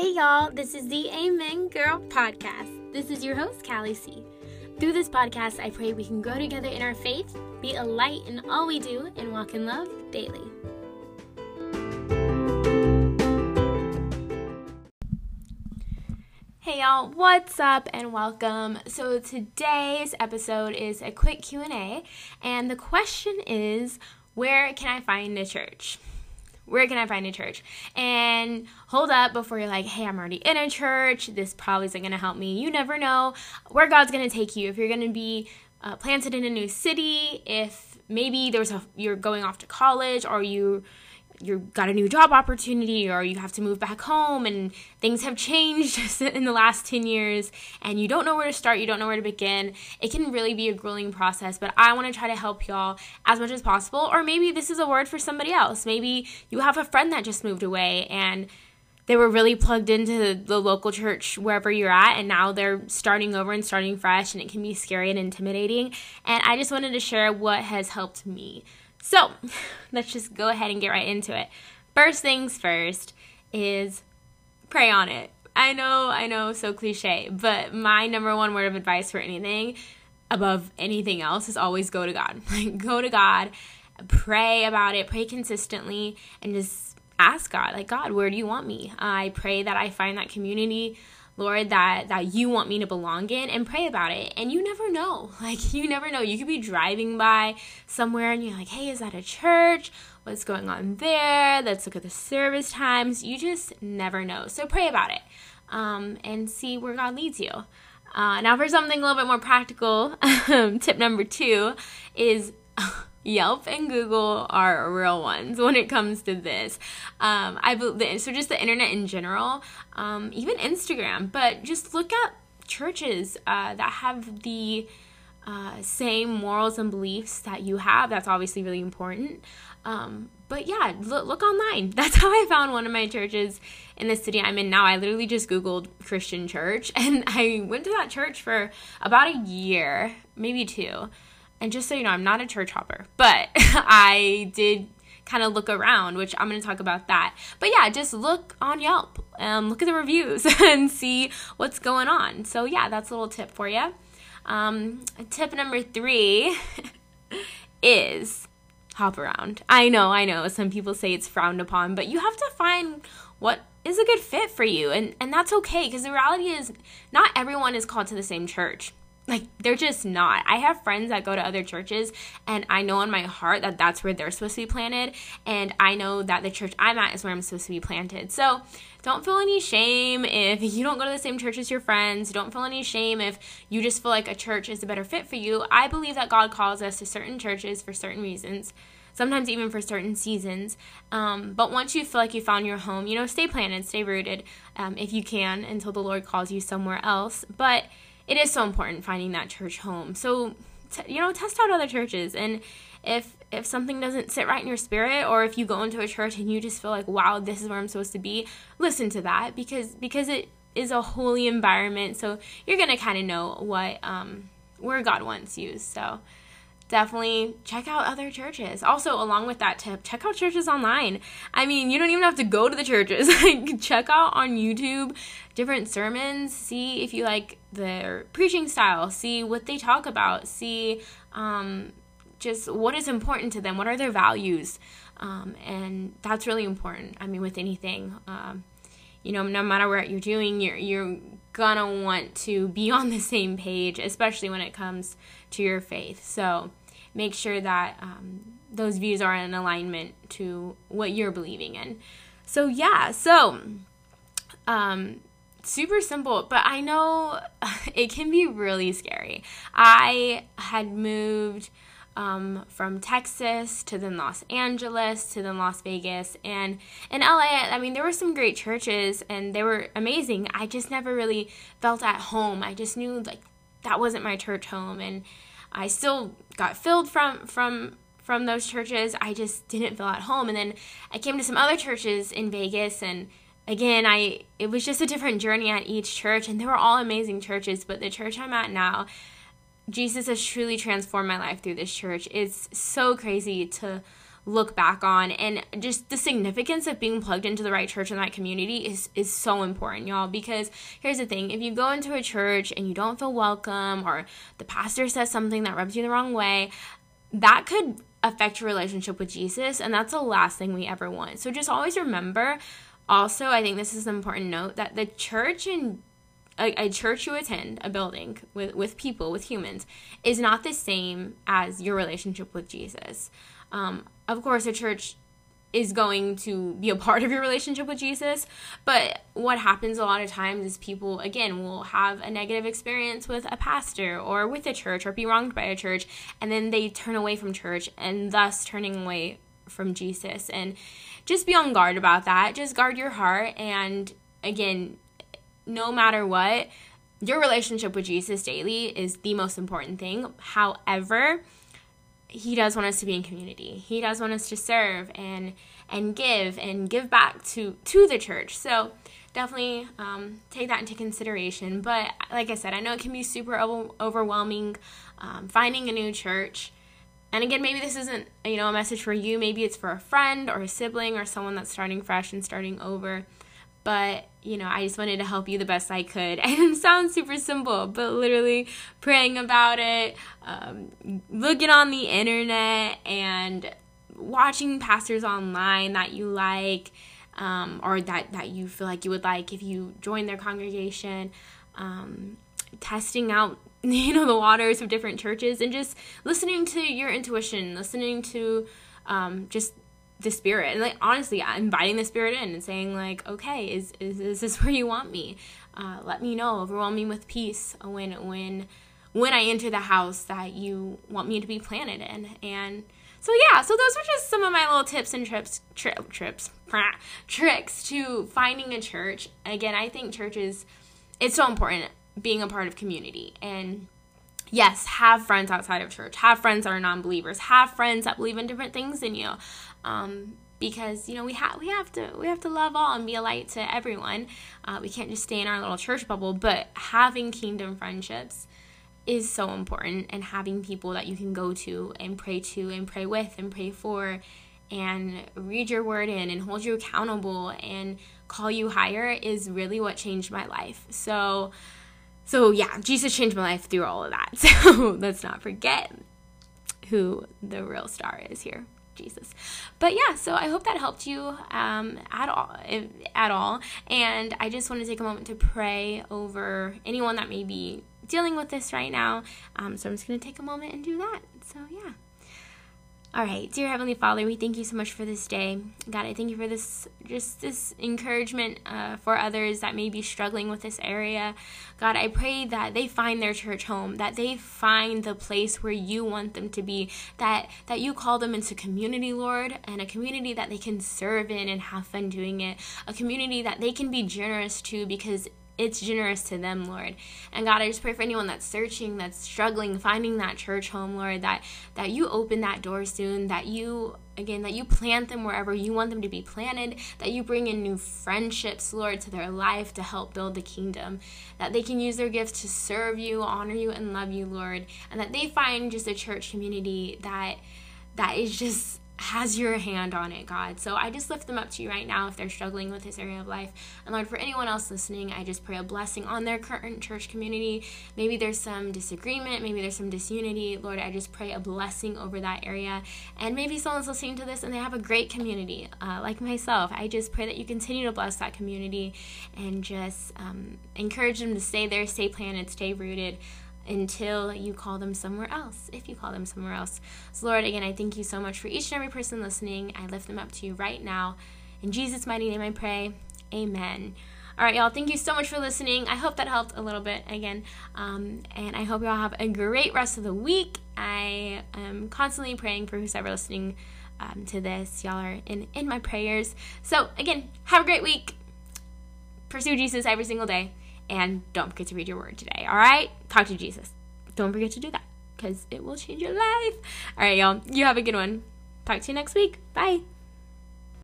Hey y'all, this is the Amen Girl podcast. This is your host, Callie C. Through this podcast, I pray we can grow together in our faith, be a light in all we do, and walk in love daily. Hey y'all, what's up and welcome. So today's episode is a quick Q&A and the question is where can I find a church? Where can I find a church? And hold up before you're like, hey, I'm already in a church. This probably isn't going to help me. You never know where God's going to take you. If you're going to be uh, planted in a new city, if maybe there's a you're going off to college or you you got a new job opportunity or you have to move back home and things have changed in the last 10 years and you don't know where to start, you don't know where to begin, it can really be a grueling process. But I want to try to help y'all as much as possible. Or maybe this is a word for somebody else. Maybe you have a friend that just moved away and they were really plugged into the local church wherever you're at and now they're starting over and starting fresh and it can be scary and intimidating and i just wanted to share what has helped me so let's just go ahead and get right into it. First things first is pray on it. I know, I know, so cliche, but my number one word of advice for anything above anything else is always go to God. Like, go to God, pray about it, pray consistently, and just ask God, like, God, where do you want me? I pray that I find that community Lord, that that you want me to belong in and pray about it. And you never know. Like you never know. You could be driving by somewhere and you're like, "Hey, is that a church? What's going on there? Let's look at the service times." You just never know. So pray about it. Um, and see where God leads you. Uh, now, for something a little bit more practical, tip number two is Yelp and Google are real ones when it comes to this. Um, I so just the internet in general, um, even Instagram. But just look at churches uh, that have the uh, same morals and beliefs that you have. That's obviously really important. Um, but yeah, look, look online. That's how I found one of my churches in the city I'm in now. I literally just Googled Christian church and I went to that church for about a year, maybe two. And just so you know, I'm not a church hopper, but I did kind of look around, which I'm going to talk about that. But yeah, just look on Yelp, um, look at the reviews and see what's going on. So yeah, that's a little tip for you. Um, tip number three is hop around. I know, I know. Some people say it's frowned upon, but you have to find what is a good fit for you, and and that's okay because the reality is not everyone is called to the same church. Like, they're just not. I have friends that go to other churches, and I know in my heart that that's where they're supposed to be planted, and I know that the church I'm at is where I'm supposed to be planted. So, don't feel any shame if you don't go to the same church as your friends. Don't feel any shame if you just feel like a church is a better fit for you. I believe that God calls us to certain churches for certain reasons sometimes even for certain seasons. Um, but once you feel like you found your home, you know, stay planted, stay rooted um, if you can until the Lord calls you somewhere else. But it is so important finding that church home. So, t- you know, test out other churches and if if something doesn't sit right in your spirit or if you go into a church and you just feel like wow this is where i'm supposed to be listen to that because because it is a holy environment so you're gonna kind of know what um where god wants you so definitely check out other churches. Also, along with that tip, check out churches online. I mean, you don't even have to go to the churches. like check out on YouTube different sermons, see if you like their preaching style, see what they talk about, see um, just what is important to them, what are their values. Um, and that's really important. I mean, with anything, um, you know, no matter what you're doing, you're you're gonna want to be on the same page, especially when it comes to your faith. So make sure that um, those views are in alignment to what you're believing in. So, yeah, so um, super simple, but I know it can be really scary. I had moved. Um, from Texas to then Los Angeles to then Las Vegas and in LA I mean there were some great churches and they were amazing I just never really felt at home I just knew like that wasn't my church home and I still got filled from from from those churches. I just didn't feel at home. And then I came to some other churches in Vegas and again, I it was just a different journey at each church and they were all amazing churches, but the church I'm at now Jesus has truly transformed my life through this church. It's so crazy to look back on. And just the significance of being plugged into the right church in that community is is so important y'all. Because here's the thing. If you go into a church and you don't feel welcome or the pastor says something that rubs you the wrong way that could affect your relationship with Jesus. And that's the last thing we ever want. So just always remember also i think this is an important note that the church and a, a, church you attend, a building with, with people, with humans, is not the same as your relationship with Jesus. Um, of course, a church is going to be a part of your relationship with Jesus. But what happens a lot of times is people, again, will have a negative experience with a pastor or with a church or be wronged by a church, and then they turn away from church and thus turning away from Jesus. And just be on guard about that. Just guard your heart. And again, no matter what, your relationship with Jesus daily is the most important thing. However, he does want us to be in community. He does want us to serve and and give and give back to to the church. So definitely um, take that into consideration. But like I said, I know it can be super overwhelming um, finding a new church. And again, maybe this isn't you know a message for you. Maybe it's for a friend or a sibling or someone that's starting fresh and starting over. But you know, I just wanted to help you the best I could. And it sounds super simple, but literally praying about it, um, looking on the internet, and watching pastors online that you like, um, or that, that you feel like you would like if you join their congregation, um, testing out you know the waters of different churches and just listening to your intuition listening to um, just the spirit. And like honestly inviting the spirit in and saying like okay is is, is this where you want me? Uh, let me know. Overwhelm me with peace when when when i enter the house that you want me to be planted in. And so yeah so those were just some of my little tips and trips tri- trips tricks to finding a church. Again i think churches it's so important being a part of community. And yes, have friends outside of church, have friends that are non believers, have friends that believe in different things than you um, because you know we have we have to we have to love all and be a light to everyone. Uh, we can't just stay in our little church bubble, but having kingdom friendships is so important, and having people that you can go to and pray to and pray with and pray for, and read your word in and hold you accountable and call you higher is really what changed my life. So. So yeah, Jesus changed my life through all of that. So let's not forget who the real star is here. Jesus. But yeah, so I hope that helped you um, at all, at all. And I just want to take a moment to pray over anyone that may be dealing with this right now. Um, so I'm just going to take a moment and do that. So yeah. All right, dear Heavenly Father, we thank you so much for this day. God, I thank you for this, just this encouragement uh, for others that may be struggling with this area. God, I pray that they find their church home, that they find the place where you want them to be, that that you call them into community, Lord, and a community that they can serve in and have fun doing it, a community that they can be generous to because it's generous to them, Lord. And God, I just pray for anyone that's searching, that's struggling, finding that church home, Lord, that that you open that door soon, that you again that you plant them wherever you want them to be planted, that you bring in new friendships, Lord, to their life to help build the kingdom, that they can use their gifts to serve you, honor you, and love you, Lord, and that they find just a church community that that is just has your hand on it, God. So I just lift them up to you right now if they're struggling with this area of life. And Lord, for anyone else listening, I just pray a blessing on their current church community. Maybe there's some disagreement, maybe there's some disunity. Lord, I just pray a blessing over that area. And maybe someone's listening to this and they have a great community, uh, like myself. I just pray that you continue to bless that community and just um, encourage them to stay there, stay planted, stay rooted until you call them somewhere else, if you call them somewhere else. So, Lord, again, I thank you so much for each and every person listening. I lift them up to you right now. In Jesus' mighty name I pray. Amen. All right, y'all, thank you so much for listening. I hope that helped a little bit again. Um, and I hope y'all have a great rest of the week. I am constantly praying for who's ever listening um, to this. Y'all are in, in my prayers. So, again, have a great week. Pursue Jesus every single day. And don't forget to read your word today, all right? Talk to Jesus. Don't forget to do that because it will change your life. All right, y'all. You have a good one. Talk to you next week. Bye.